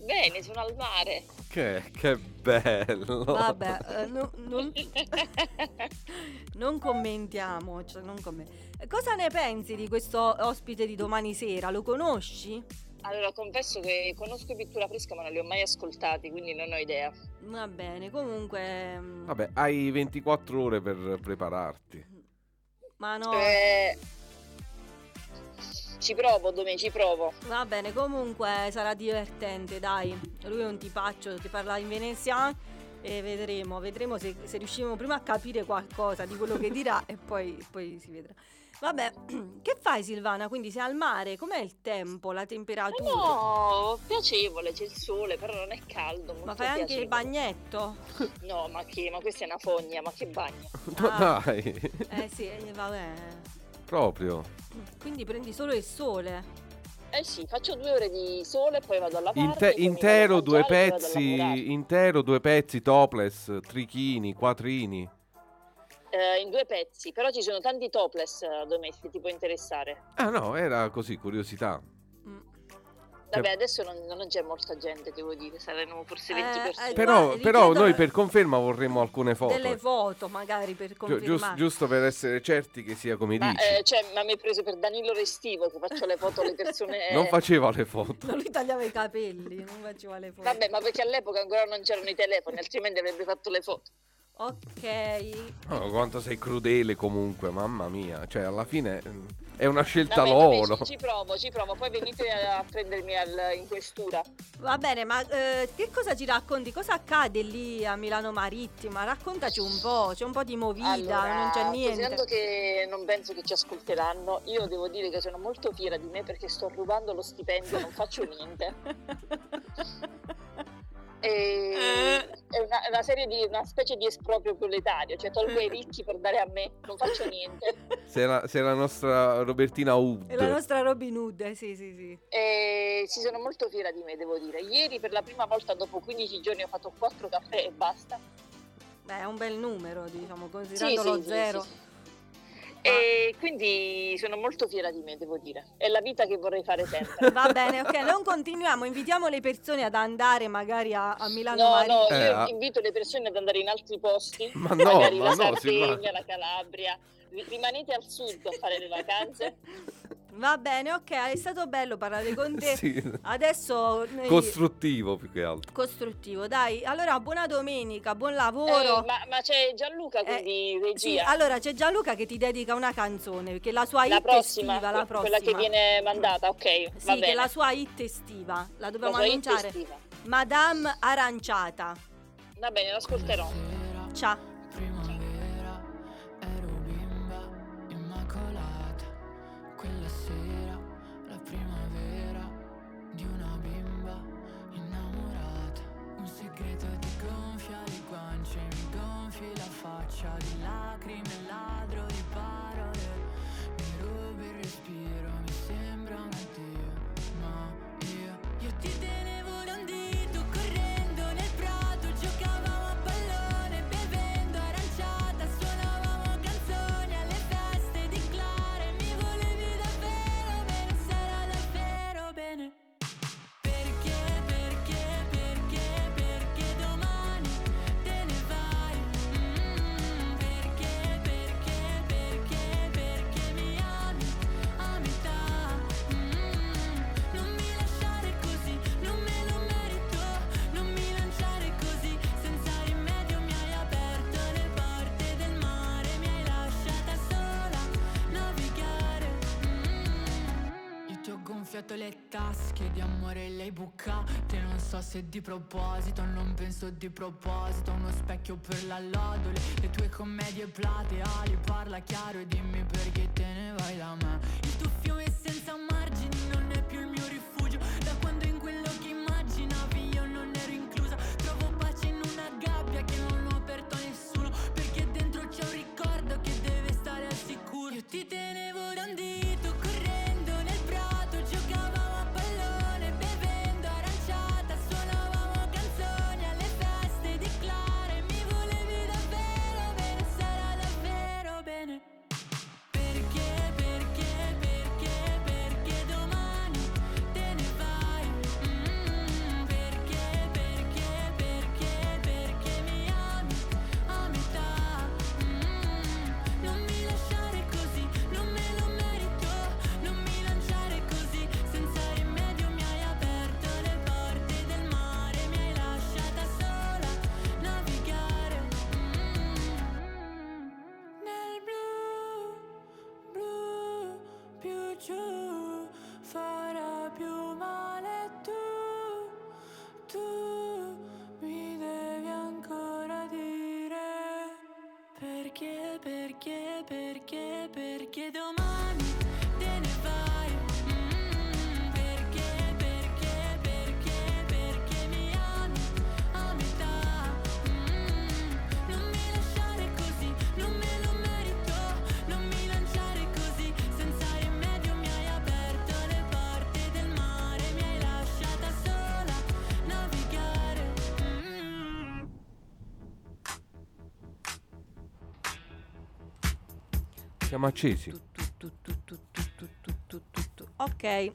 S9: Bene, sono al mare.
S3: Che, che bello.
S4: Vabbè, eh, no- non, non commentiamo. cioè, non commen- Eh, Cosa ne pensi di questo ospite di domani sera? Lo conosci?
S9: Allora, confesso che conosco i Pittura Fresca, ma non li ho mai ascoltati, quindi non ho idea.
S4: Va bene, comunque... mm,
S3: Vabbè, hai 24 ore per prepararti.
S4: Ma no,
S9: Eh, ci provo, Dome, ci provo.
S4: va bene, comunque sarà divertente, dai. Lui è un tipaccio, ti parla in veneziano e vedremo, vedremo se, se riusciremo prima a capire qualcosa di quello che dirà e poi, poi si vedrà. Vabbè, che fai Silvana? Quindi sei al mare, com'è il tempo, la temperatura?
S9: No, piacevole, c'è il sole, però non è caldo.
S4: Ma fai anche il
S9: piacevole.
S4: bagnetto?
S9: No, ma che? Ma questa è una fogna, ma che bagno?
S4: Ah.
S3: Dai,
S4: Eh sì, eh, vabbè.
S3: Proprio.
S4: Quindi prendi solo il sole.
S9: Eh sì, faccio due ore di sole e poi vado a lavare.
S3: Inte- intero due pezzi, intero due pezzi topless, trichini, quattrini.
S9: Eh, in due pezzi, però ci sono tanti topless, eh, Dome, se ti può interessare.
S3: Ah no, era così, curiosità.
S9: Vabbè, adesso non, non c'è molta gente, devo dire, saranno forse 20
S4: Eh,
S9: persone.
S4: eh,
S3: Però,
S4: Guarda,
S3: però
S4: richiedo-
S3: noi per conferma vorremmo alcune foto.
S4: Delle foto magari per
S3: Gi-
S4: confermare.
S3: gius- giusto per essere certi che sia come
S9: Ma,
S3: dici.
S9: eh, cioè, ma mi hai preso per Danilo Restivo che faccio le foto alle persone.
S3: Non faceva le foto.
S4: No, lui tagliava i capelli, non faceva le foto.
S9: Vabbè, ma perché all'epoca ancora non c'erano i telefoni, altrimenti avrebbe fatto le foto.
S4: Ok.
S3: Oh, quanto sei crudele comunque, mamma mia. Cioè, alla fine mm, è una scelta
S9: Vabbè, vabbè,
S3: loro.
S9: ci, ci provo, ci provo, poi venite a prendermi al- in questura.
S4: Va bene, ma eh, che cosa ci racconti? Cosa accade lì a Milano Marittima? Raccontaci un po', c'è un po' di movida,
S9: Allora,
S4: non c'è
S9: considerando
S4: niente.
S9: che non penso che ci ascolteranno, io devo dire che sono molto fiera di me perché sto rubando lo stipendio, non faccio niente. E è una, una serie di una specie di esproprio proletario, cioè tolgo ai ricchi per dare a me, non faccio niente.
S3: Sei la, sei la nostra Robertina Hood.
S4: È la nostra Robin Hood, eh, sì, sì, sì.
S9: E si sono molto fiera di me, devo dire. Ieri per la prima volta dopo 15 giorni ho fatto 4 caffè e basta.
S4: Beh, è un bel numero, diciamo, considerando
S9: sì,
S4: lo
S9: sì,
S4: zero.
S9: sì, sì. E quindi sono molto fiera di me, devo dire. È la vita che vorrei fare sempre.
S4: Va bene, ok, non continuiamo, invitiamo le persone ad andare magari a, a Milano
S9: No, no,
S4: Marittima.
S3: Eh,
S9: io
S3: ah.
S9: invito le persone ad andare in altri posti,
S3: Ma no,
S9: magari
S3: ma
S9: la
S3: no,
S9: Sardegna, la Calabria. Ri- Rimanete al sud a fare le vacanze.
S4: Va bene, ok, è stato bello parlare con te.
S3: Sì.
S4: Adesso noi-
S3: Costruttivo più che altro.
S4: costruttivo, dai. Allora, buona domenica, buon
S9: Eh,
S4: lavoro.
S9: ma, ma c'è Gianluca, quindi
S4: Sì,
S9: regia.
S4: allora c'è Gianluca che ti dedica una canzone, perché la sua
S9: la
S4: hit
S9: prossima,
S4: estiva, la prossima.
S9: quella che viene mandata, ok,
S4: Sì,
S9: va
S4: che
S9: bene.
S4: la sua hit estiva. La
S9: La
S4: dobbiamo
S9: hit
S4: annunciare. Madame Aranciata.
S9: Va bene, l'ascolterò.
S4: Ciao.
S8: Faccia di lacrime, ladro di parole. Mi rubi il respiro,
S10: tasche di amore lei bucate. Non so se di proposito, non penso di proposito. Uno specchio per la lodole, le tue commedie plateali. Parla chiaro e dimmi perché te ne vai da me. Il tuo fiume senza
S3: Siamo accesi.
S4: Ok.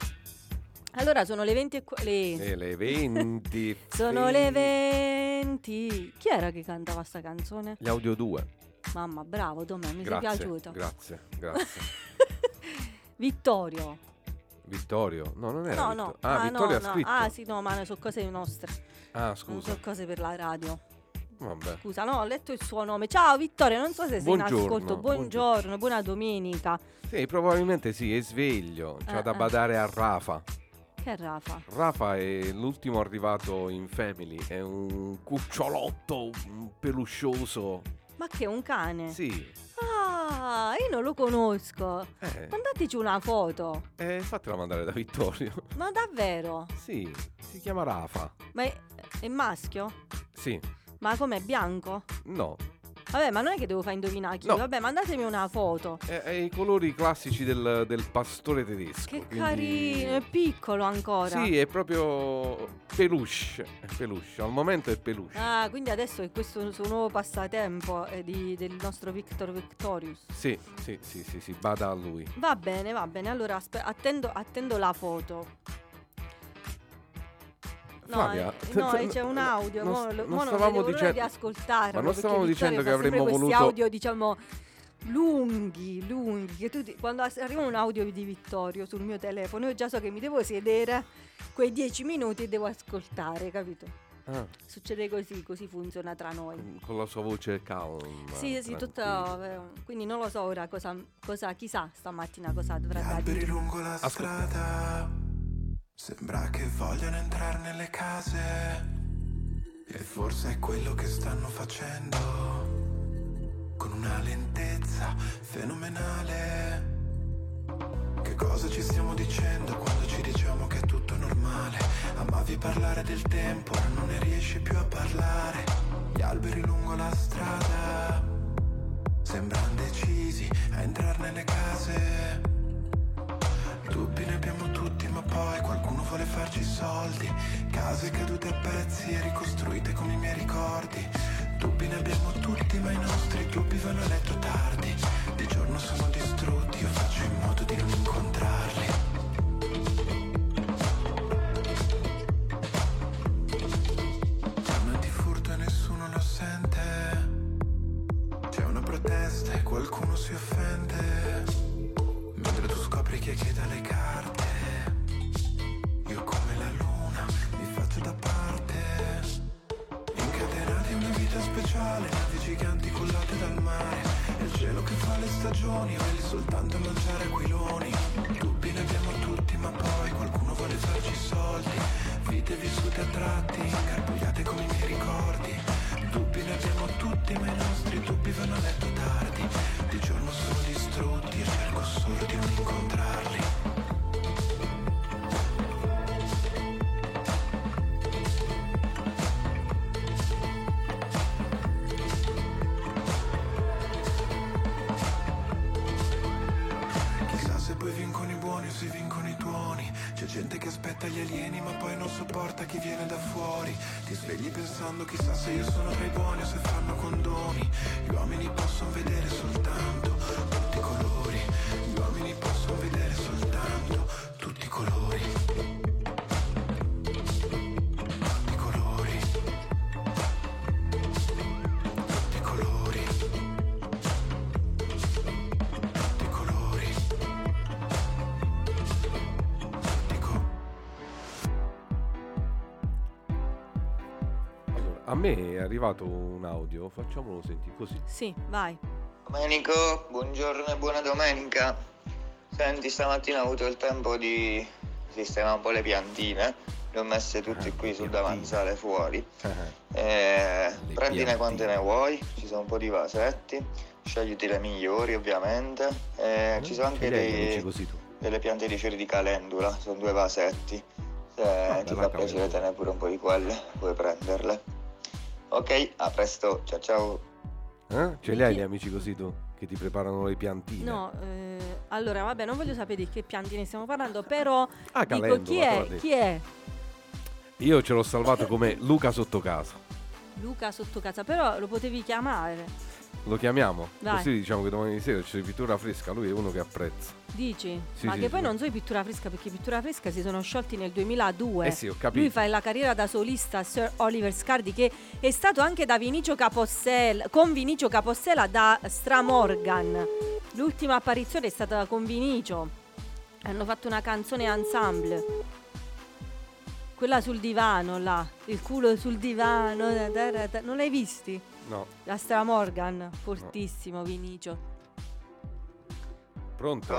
S4: Allora sono le 20 e qu- le...
S3: E le 20.
S4: Sono le 20. Chi era che cantava sta canzone?
S3: Gli audio 2.
S4: Mamma, bravo Tomè, mi
S3: Grazie.
S4: sei piaciuto.
S3: Grazie, grazie.
S4: Vittorio.
S3: Vittorio? No, non era
S4: No,
S3: Vittor-
S4: no.
S3: Ah,
S4: ah,
S3: Vittorio
S4: no,
S3: ha
S4: no. Ah, sì, no, ma sono cose nostre.
S3: Ah,
S4: Non
S3: scusa.
S4: sono cose per la radio.
S3: Vabbè.
S4: Scusa, no, ho letto il suo nome. Ciao Vittorio, non so se sei in
S3: Buongiorno,
S4: ascolto.
S3: buongiorno.
S4: Buongiorno, buona domenica.
S3: Sì, probabilmente sì, è sveglio. C'ha
S4: Eh,
S3: da
S4: eh.
S3: badare a Rafa.
S4: Che è Rafa?
S3: Rafa è l'ultimo arrivato in Family. È un cucciolotto un peluscioso.
S4: Ma che è un cane?
S3: Sì.
S4: Ah, io non lo conosco.
S3: Eh,
S4: Mandateci una foto.
S3: eh, fatela mandare da Vittorio.
S4: Ma davvero?
S3: Sì, si chiama Rafa.
S4: Ma è, è maschio?
S3: Sì,
S4: Ma com'è bianco?
S3: no.
S4: Vabbè, ma non è che devo fare indovinare chi.
S3: No.
S4: Vabbè, mandatemi una foto.
S3: È, è i colori classici del, del pastore tedesco.
S4: Che
S3: quindi-
S4: carino, è piccolo ancora.
S3: Sì, è proprio peluche. È peluche. Al momento è peluche.
S4: Ah, quindi adesso è questo suo nuovo passatempo eh, di- del nostro Victor Victorious.
S3: Sì, sì, sì, sì, sì, bada a lui.
S4: Va bene, va bene. Allora aspe- attendo, attendo la foto. No,
S3: Flavia,
S4: eh, no, eh, c'è un audio.
S3: non
S4: mo
S3: non
S4: mo non
S3: stavamo dicendo-
S4: di ascoltarlo.
S3: Ma non
S4: perché
S3: stavamo
S4: Vittorio
S3: dicendo che avremmo
S4: questi
S3: voluto-
S4: audio, diciamo, lunghi, lunghi. Che tu ti- quando arriva un audio di Vittorio sul mio telefono, io già so che mi devo sedere quei dieci minuti e devo ascoltare, capito?
S3: Ah,
S4: Succede così, così funziona tra noi.
S3: con la sua voce calma.
S4: Sì, sì, tutto. eh, Quindi non lo so ora cosa, cosa chissà stamattina cosa dovrà
S11: Gli
S4: da
S11: alberi
S4: dire.
S11: lungo la strada Sembra che vogliano entrare nelle case. E forse è quello che stanno facendo. Con una lentezza fenomenale. Che cosa ci stiamo dicendo quando ci diciamo che è tutto normale? Amavi parlare del tempo, ora non ne riesci più a parlare. Gli alberi lungo la strada Sembrano decisi a entrare nelle case. Dubbi ne abbiamo tutti, poi qualcuno vuole farci i soldi. Case cadute a pezzi e ricostruite con i miei ricordi. Dubbi ne abbiamo tutti, ma i nostri dubbi vanno a letto tardi. Di giorno sono distrutti, io faccio in modo di non incontrarli. Qualcuno si offende. Mentre tu scopri chi è che dà le carte vita speciale, navi giganti collate dal mare. È il cielo che fa le stagioni, quelli soltanto a mangiare aquiloni.
S3: Arrivato un audio, facciamolo sentire così.
S4: Sì, vai.
S12: Domenico, buongiorno e buona domenica. Senti, stamattina ho avuto il tempo di sistemare un po' le piantine. Le ho messe tutte qui sul davanzale fuori. Eh, prendine quante ne vuoi, ci sono un po' di vasetti, scegliti le migliori ovviamente. Eh, ci sono anche dei-
S3: amici così tu?
S12: delle piante di fiori di calendula, sono due vasetti. Se
S3: Ah,
S12: ti fa piacere tenere pure un po' di quelle, puoi prenderle. Ok, a presto, ciao ciao.
S3: Eh? Ce li hai gli amici così tu? Che ti preparano le piantine?
S4: No, eh, allora vabbè, non voglio sapere di che piantine stiamo parlando, però
S3: Ah,
S4: dico
S3: calendula,
S4: chi è? Chi è?
S3: Io ce l'ho salvato come Luca sotto casa.
S4: Luca sotto casa, però lo potevi chiamare.
S3: Lo chiamiamo?
S4: Dai.
S3: Così diciamo che domani sera c'è pittura fresca, lui è uno che apprezza.
S4: Dici?
S3: Sì,
S4: Ma
S3: sì,
S4: che poi
S3: sì.
S4: non so i pittura fresca perché pittura fresca si sono sciolti nel 2002.
S3: Eh sì, ho capito.
S4: Lui fa la carriera da solista Sir Oliver Scardi che è stato anche da Vinicio Capossela, con Vinicio Capossela da Stramorgan. L'ultima apparizione è stata con Vinicio. Hanno fatto una canzone ensemble. Quella sul divano là, il culo sul divano. Non l'hai visti?
S3: No.
S4: La Stramorgan, fortissimo Vinicio.
S3: Pronto?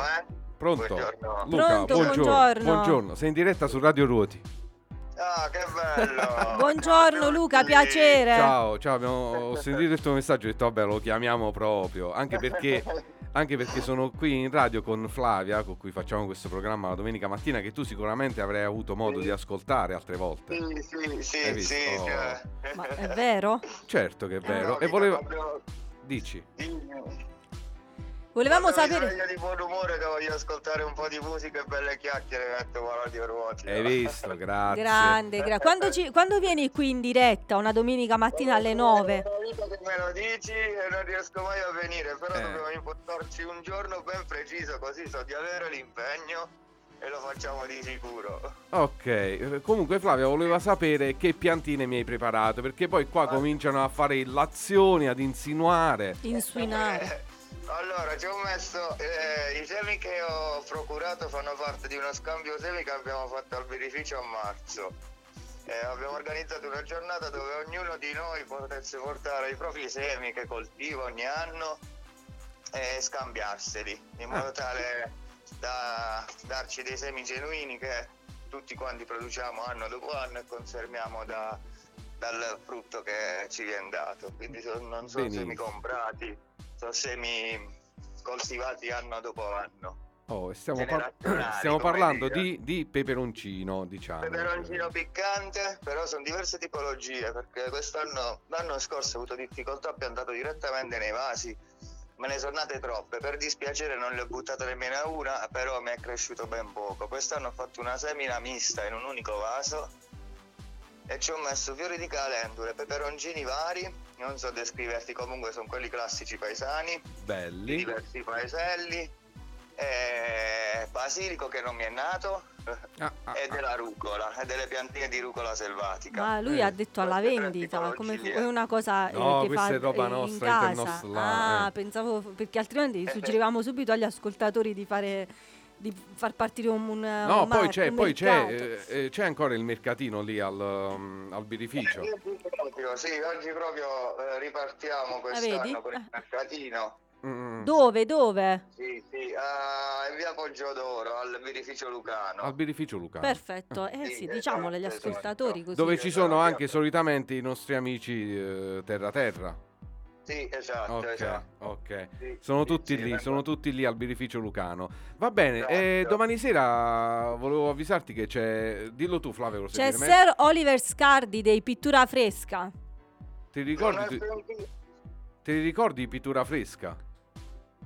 S3: Pronto?
S12: Buongiorno.
S3: Luca,
S4: Pronto,
S3: buongiorno.
S4: buongiorno.
S3: Buongiorno, sei in diretta su Radio Ruoti.
S12: Ah, che bello!
S4: Buongiorno Luca, piacere.
S3: Ciao, ciao, abbiamo, ho sentito il tuo messaggio e ho detto vabbè lo chiamiamo proprio, anche perché, anche perché sono qui in radio con Flavia, con cui facciamo questo programma la domenica mattina, che tu sicuramente avrai avuto modo di ascoltare altre volte.
S12: Sì, sì, sì, sì, cioè.
S4: Ma è vero?
S3: Certo che è vero.
S12: No,
S3: e volevo...
S12: proprio-
S3: Dici?
S4: Volevamo
S12: Quando mi
S4: sapere.
S12: sveglio di buon umore che voglio ascoltare un po' di musica e belle chiacchiere metto radio ruoti.
S3: Hai visto? Grazie.
S4: Grande, gra- quando, ci- quando vieni qui in diretta una domenica mattina alle 9?
S12: che me lo dici e non riesco mai a venire, però
S3: Eh.
S12: dobbiamo impostarci un giorno ben preciso così so di avere l'impegno e lo facciamo di sicuro.
S3: Ok, eh, comunque Flavia voleva sapere che piantine mi hai preparato, perché poi qua cominciano a fare illazioni, ad insinuare.
S4: Insuinare.
S12: Allora, ci ho messo eh, i semi che ho procurato fanno parte di uno scambio semi che abbiamo fatto al beneficio a marzo. Eh, abbiamo organizzato una giornata dove ognuno di noi potesse portare i propri semi che coltiva ogni anno e scambiarseli in modo tale da darci dei semi genuini che tutti quanti produciamo anno dopo anno e conserviamo da- dal frutto che ci viene dato. Quindi non sono
S3: Benissimo.
S12: semi comprati, sono semi coltivati anno dopo anno.
S3: Oh, stiamo, par- stiamo parlando di, di peperoncino, diciamo.
S12: Peperoncino piccante, però sono diverse tipologie perché quest'anno, l'anno scorso ho avuto difficoltà, ho piantato direttamente nei vasi, me ne sono nate troppe, per dispiacere non le ho buttate nemmeno una, però mi è cresciuto ben poco. Quest'anno ho fatto una semina mista in un unico vaso e ci ho messo fiori di calendule, peperoncini vari, non so descriverti, comunque sono quelli classici paesani,
S3: Belli.
S12: diversi paeselli, e basilico che non mi è nato
S3: Ah,
S12: e della rucola e delle piantine di rucola selvatica.
S4: Ma lui ha detto alla vendita, come fu- è una cosa eh,
S3: No,
S4: che
S3: questa
S4: fa
S3: è roba
S4: eh, in
S3: nostra,
S4: casa. ah,
S3: eh.
S4: pensavo perché altrimenti suggerivamo subito agli ascoltatori di fare di far partire un, un
S3: No,
S4: un
S3: poi
S4: mar-
S3: c'è,
S4: un
S3: poi c'è, eh, eh, c'è ancora il mercatino lì al, um, al birrificio.
S12: Oggi proprio, sì, oggi proprio eh, ripartiamo
S4: vedi?
S12: quest'anno con il mercatino.
S3: Mm,
S4: Dove, dove?
S12: Sì, sì, a in via Poggio al birrificio Lucano.
S3: al birrificio Lucano.
S4: Perfetto, eh sì, diciamolo agli
S12: esatto,
S4: ascoltatori così.
S3: Dove ci sono anche solitamente i nostri amici eh, Terra Terra.
S12: Sì, esatto,
S3: Ok,
S12: esatto.
S3: ok.
S12: Sì,
S3: Sono
S12: sì,
S3: tutti
S12: sì,
S3: lì,
S12: esatto.
S3: sono tutti lì al birrificio Lucano. Va bene, eh, domani sera volevo avvisarti che c'è. Dillo tu, Flavio,
S4: C'è? Sir Oliver Scardi dei Pittura Fresca.
S3: Ti ricordi, ti, ti ricordi di pittura fresca?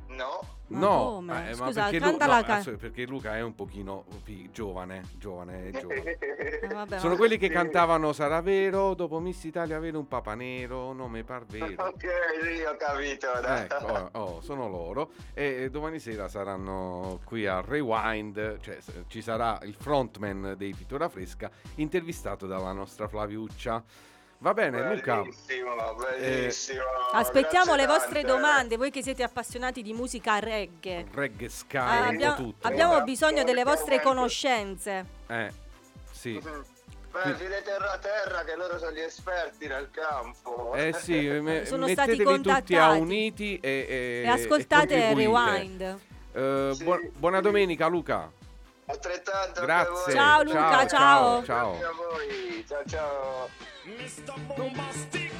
S12: No.
S4: Ma
S3: no,
S4: come?
S3: eh, ma
S4: Scusa,
S3: perché, Lu-
S4: canta
S3: no,
S4: la ca-
S3: perché Luca è un pochino pi- giovane, giovane, giovane.
S4: Eh, vabbè,
S3: Sono
S4: ma-
S3: quelli che cantavano Sarà vero, dopo Miss Italia avere un papa nero, nome par vero.
S12: Ok, sì, ho capito. dai.
S3: Ecco, oh, oh, sono loro e domani sera saranno qui a Rewind, cioè ci sarà il frontman dei Pittura Fresca intervistato dalla nostra Flaviuccia. Va bene, Luca.
S12: Bellissimo, bellissimo.
S4: Aspettiamo le vostre
S12: tante.
S4: domande, voi che siete appassionati di musica reggae.
S3: Reggae Sky,
S4: Ah, abbiamo,
S3: tutto.
S4: abbiamo bisogno delle vostre conoscenze.
S3: Eh, sì.
S12: Beh, dite terra a terra che loro sono gli esperti nel campo.
S3: Eh sì, me-
S4: Sono stati
S3: mettetevi tutti a
S4: contattati.
S3: uniti e, e,
S4: E ascoltate
S3: e.
S4: Rewind.
S3: Eh, buon- buona domenica Luca.
S12: Altrettanto
S3: Grazie.
S4: Ciao, Luca, ciao.
S3: ciao.
S12: Grazie a voi. Ciao ciao.
S2: Mr. Bombastic.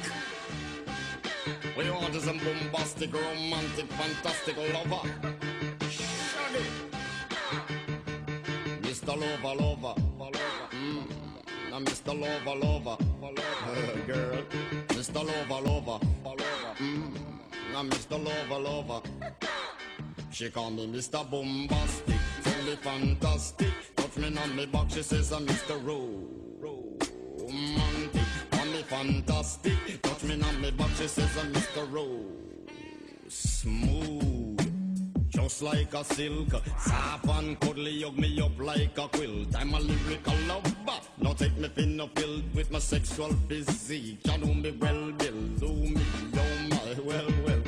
S2: We want is a bombastic, romantic, fantastic lover. Shaggy. Mr. Lover, lover. Mm. Now, Mr. Lover, lover, girl. Mr. Lover, lover, lover. Mm. Now, Mr. Lover, lover. She call me Mr. Bombastic, me fantastic. Touch me on me back, she says I'm Mr. Romantic. Call me fantastic, touch me on me back, she says I'm Mr. Rose. Smooth, just like a silk. Soft and cuddly, hug me up like a quilt. I'm a lyrical lover. Now take me thin or filled with my sexual physique. You know me well, Bill. Do me, oh my, well, well,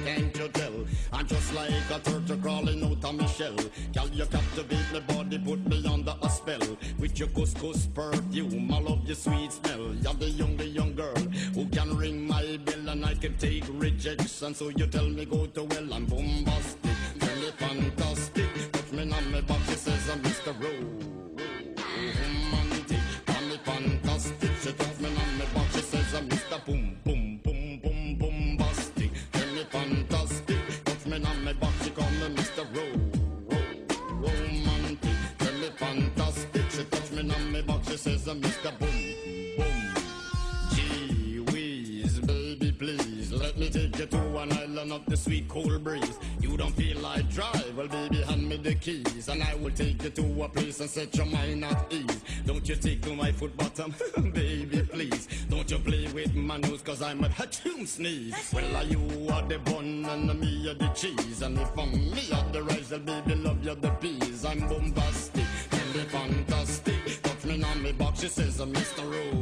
S2: I'm just like a turtle crawling out of my shell. Girl, you captivate my body, put me under a spell. With your couscous perfume, I love your sweet smell. You're the young, the young girl who can ring my bell and I can take rejection. So you tell me go to well, I'm bombastic. Me fantastic. Touch me on my back, says I'm Mr. Romantic. Of the sweet cool breeze. You don't feel like drive, well, baby, hand me the keys, and I will take you to a place and set your mind at ease. Don't you take to my foot bottom, baby, please. Don't you play with my nose, cause I'm a hatchoon sneeze. Well, are you are the bun and me are the cheese, and if I'm me are the rice, well, baby, love you the peas. I'm bombastic, tell me fantastic. Touch me on me box, she says, I'm Mr. Ro-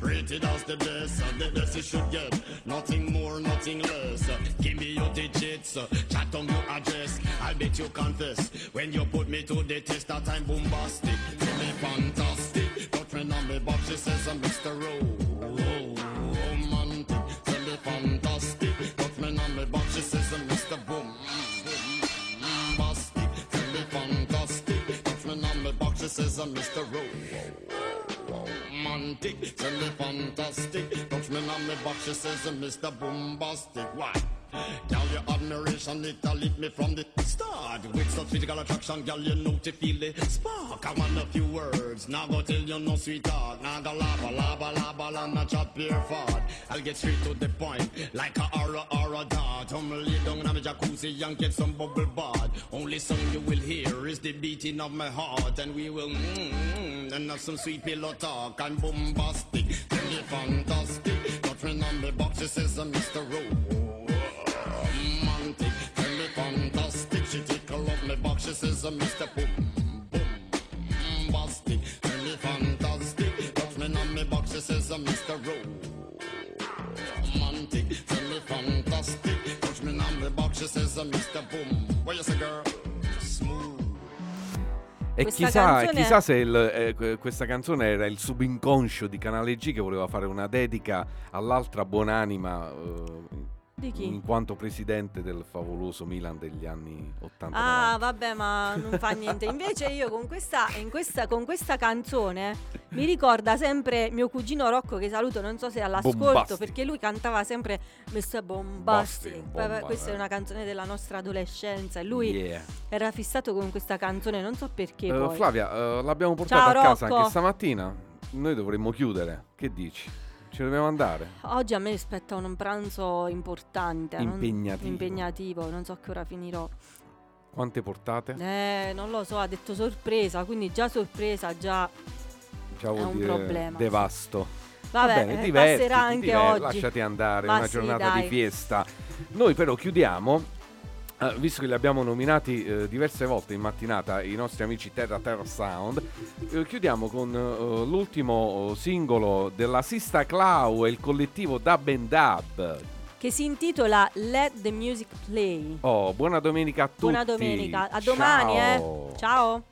S2: rated as the best. The best you should get, nothing more, nothing less. Give me your digits, chat on your address. I'll bet you confess when you put me to the test that I'm bombastic. Tell me fantastic, me on me box. She says I'm Mr. Ro- romantic. Me fantastic, on me. She says I'm Mr. Bombastic, me fantastic. On me she says I'm Mr. fantastic. Touch me on me box, she says Mr. Bombastic. Why? Girl, your admiration, it a lit me from the start. With such physical attraction, girl, you know to feel the spark. I want a few words, now go tell you no sweet talk. Now go lava, lava, lava, lava, chop your fart. I'll get straight to the point, like a aura, aura dart. I'm lay down in a jacuzzi and get some bubble bath. Only song you will hear is the beating of my heart. And we will, mm, and have some sweet pillow talk. I'm bombastic, tell me fantastic. Touch me on the box, she says, Mr. Romantic, says, uh, Mr. Boom, boom, bombastic. Tell me fantastic. Touch me on my box, she says, uh, Mr. Romantic, tell me fantastic. Touch me on my box, she says, uh, Mr. Boom. What you say, girl? Smooth.
S3: E
S13: Questa
S3: chissà,
S13: canzone-
S3: chissà se il, eh, que- questa canzone era il subinconscio di Canale G che voleva fare una dedica all'altra buonanima eh,
S13: Di chi?
S3: in quanto presidente del favoloso Milan degli anni 80.
S13: Ah, vabbè, ma non fa niente. Invece io con questa, in questa, con questa canzone mi ricorda sempre mio cugino Rocco che saluto, non so se all'ascolto,
S3: Bombastic.
S13: perché lui cantava sempre Mr. Bombastic.
S3: Bomba,
S13: questa è una canzone della nostra adolescenza e lui
S3: Yeah.
S13: era fissato con questa canzone, non so perché poi.
S3: Flavia, eh, l'abbiamo portata
S13: Ciao,
S3: a casa
S13: Rocco.
S3: anche stamattina. Noi dovremmo chiudere. Che dici? Ci dobbiamo andare?
S13: Oggi a me aspetta un pranzo importante, non-
S3: Impegnativo.
S13: impegnativo, non so che ora finirò.
S3: Quante portate?
S13: Eh, non lo so, ha detto sorpresa, quindi già sorpresa, già
S3: Già
S13: è un problema,
S3: devasto.
S13: Vabbè,
S3: Va bene,
S13: eh,
S3: divertiti,
S13: passerà anche
S3: diver-
S13: oggi.
S3: Lasciati andare,
S13: Ma
S3: una
S13: sì,
S3: giornata
S13: dai.
S3: di fiesta. Noi però chiudiamo, eh, visto che li abbiamo nominati eh, diverse volte in mattinata, i nostri amici Terra Terra Sound, eh, chiudiamo con eh, l'ultimo singolo della Sista Clau e il collettivo Dub and Dub.
S13: che si intitola Let the Music Play.
S3: Oh, buona domenica a tutti.
S13: Buona domenica, a domani,
S3: Ciao.
S13: eh. Ciao.